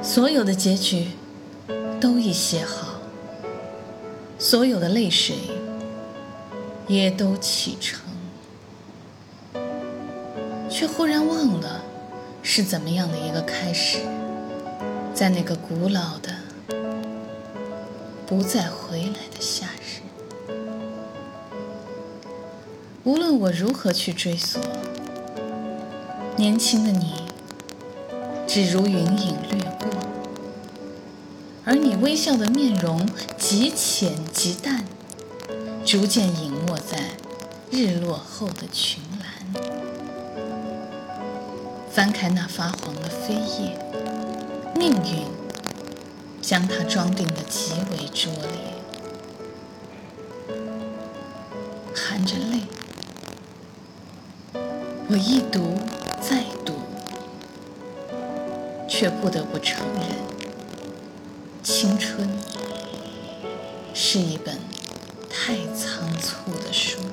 所有的结局都已写好，所有的泪水也都启程，却忽然忘了是怎么样的一个开始，在那个古老的、不再回来的夏日。无论我如何去追索，年轻的你。只如云影掠过，而你微笑的面容极浅极淡，逐渐隐没在日落后的群岚。翻开那发黄的飞页，命运将它装订得极为拙劣，含着泪，我一读再读。却不得不承认，青春是一本太仓促的书。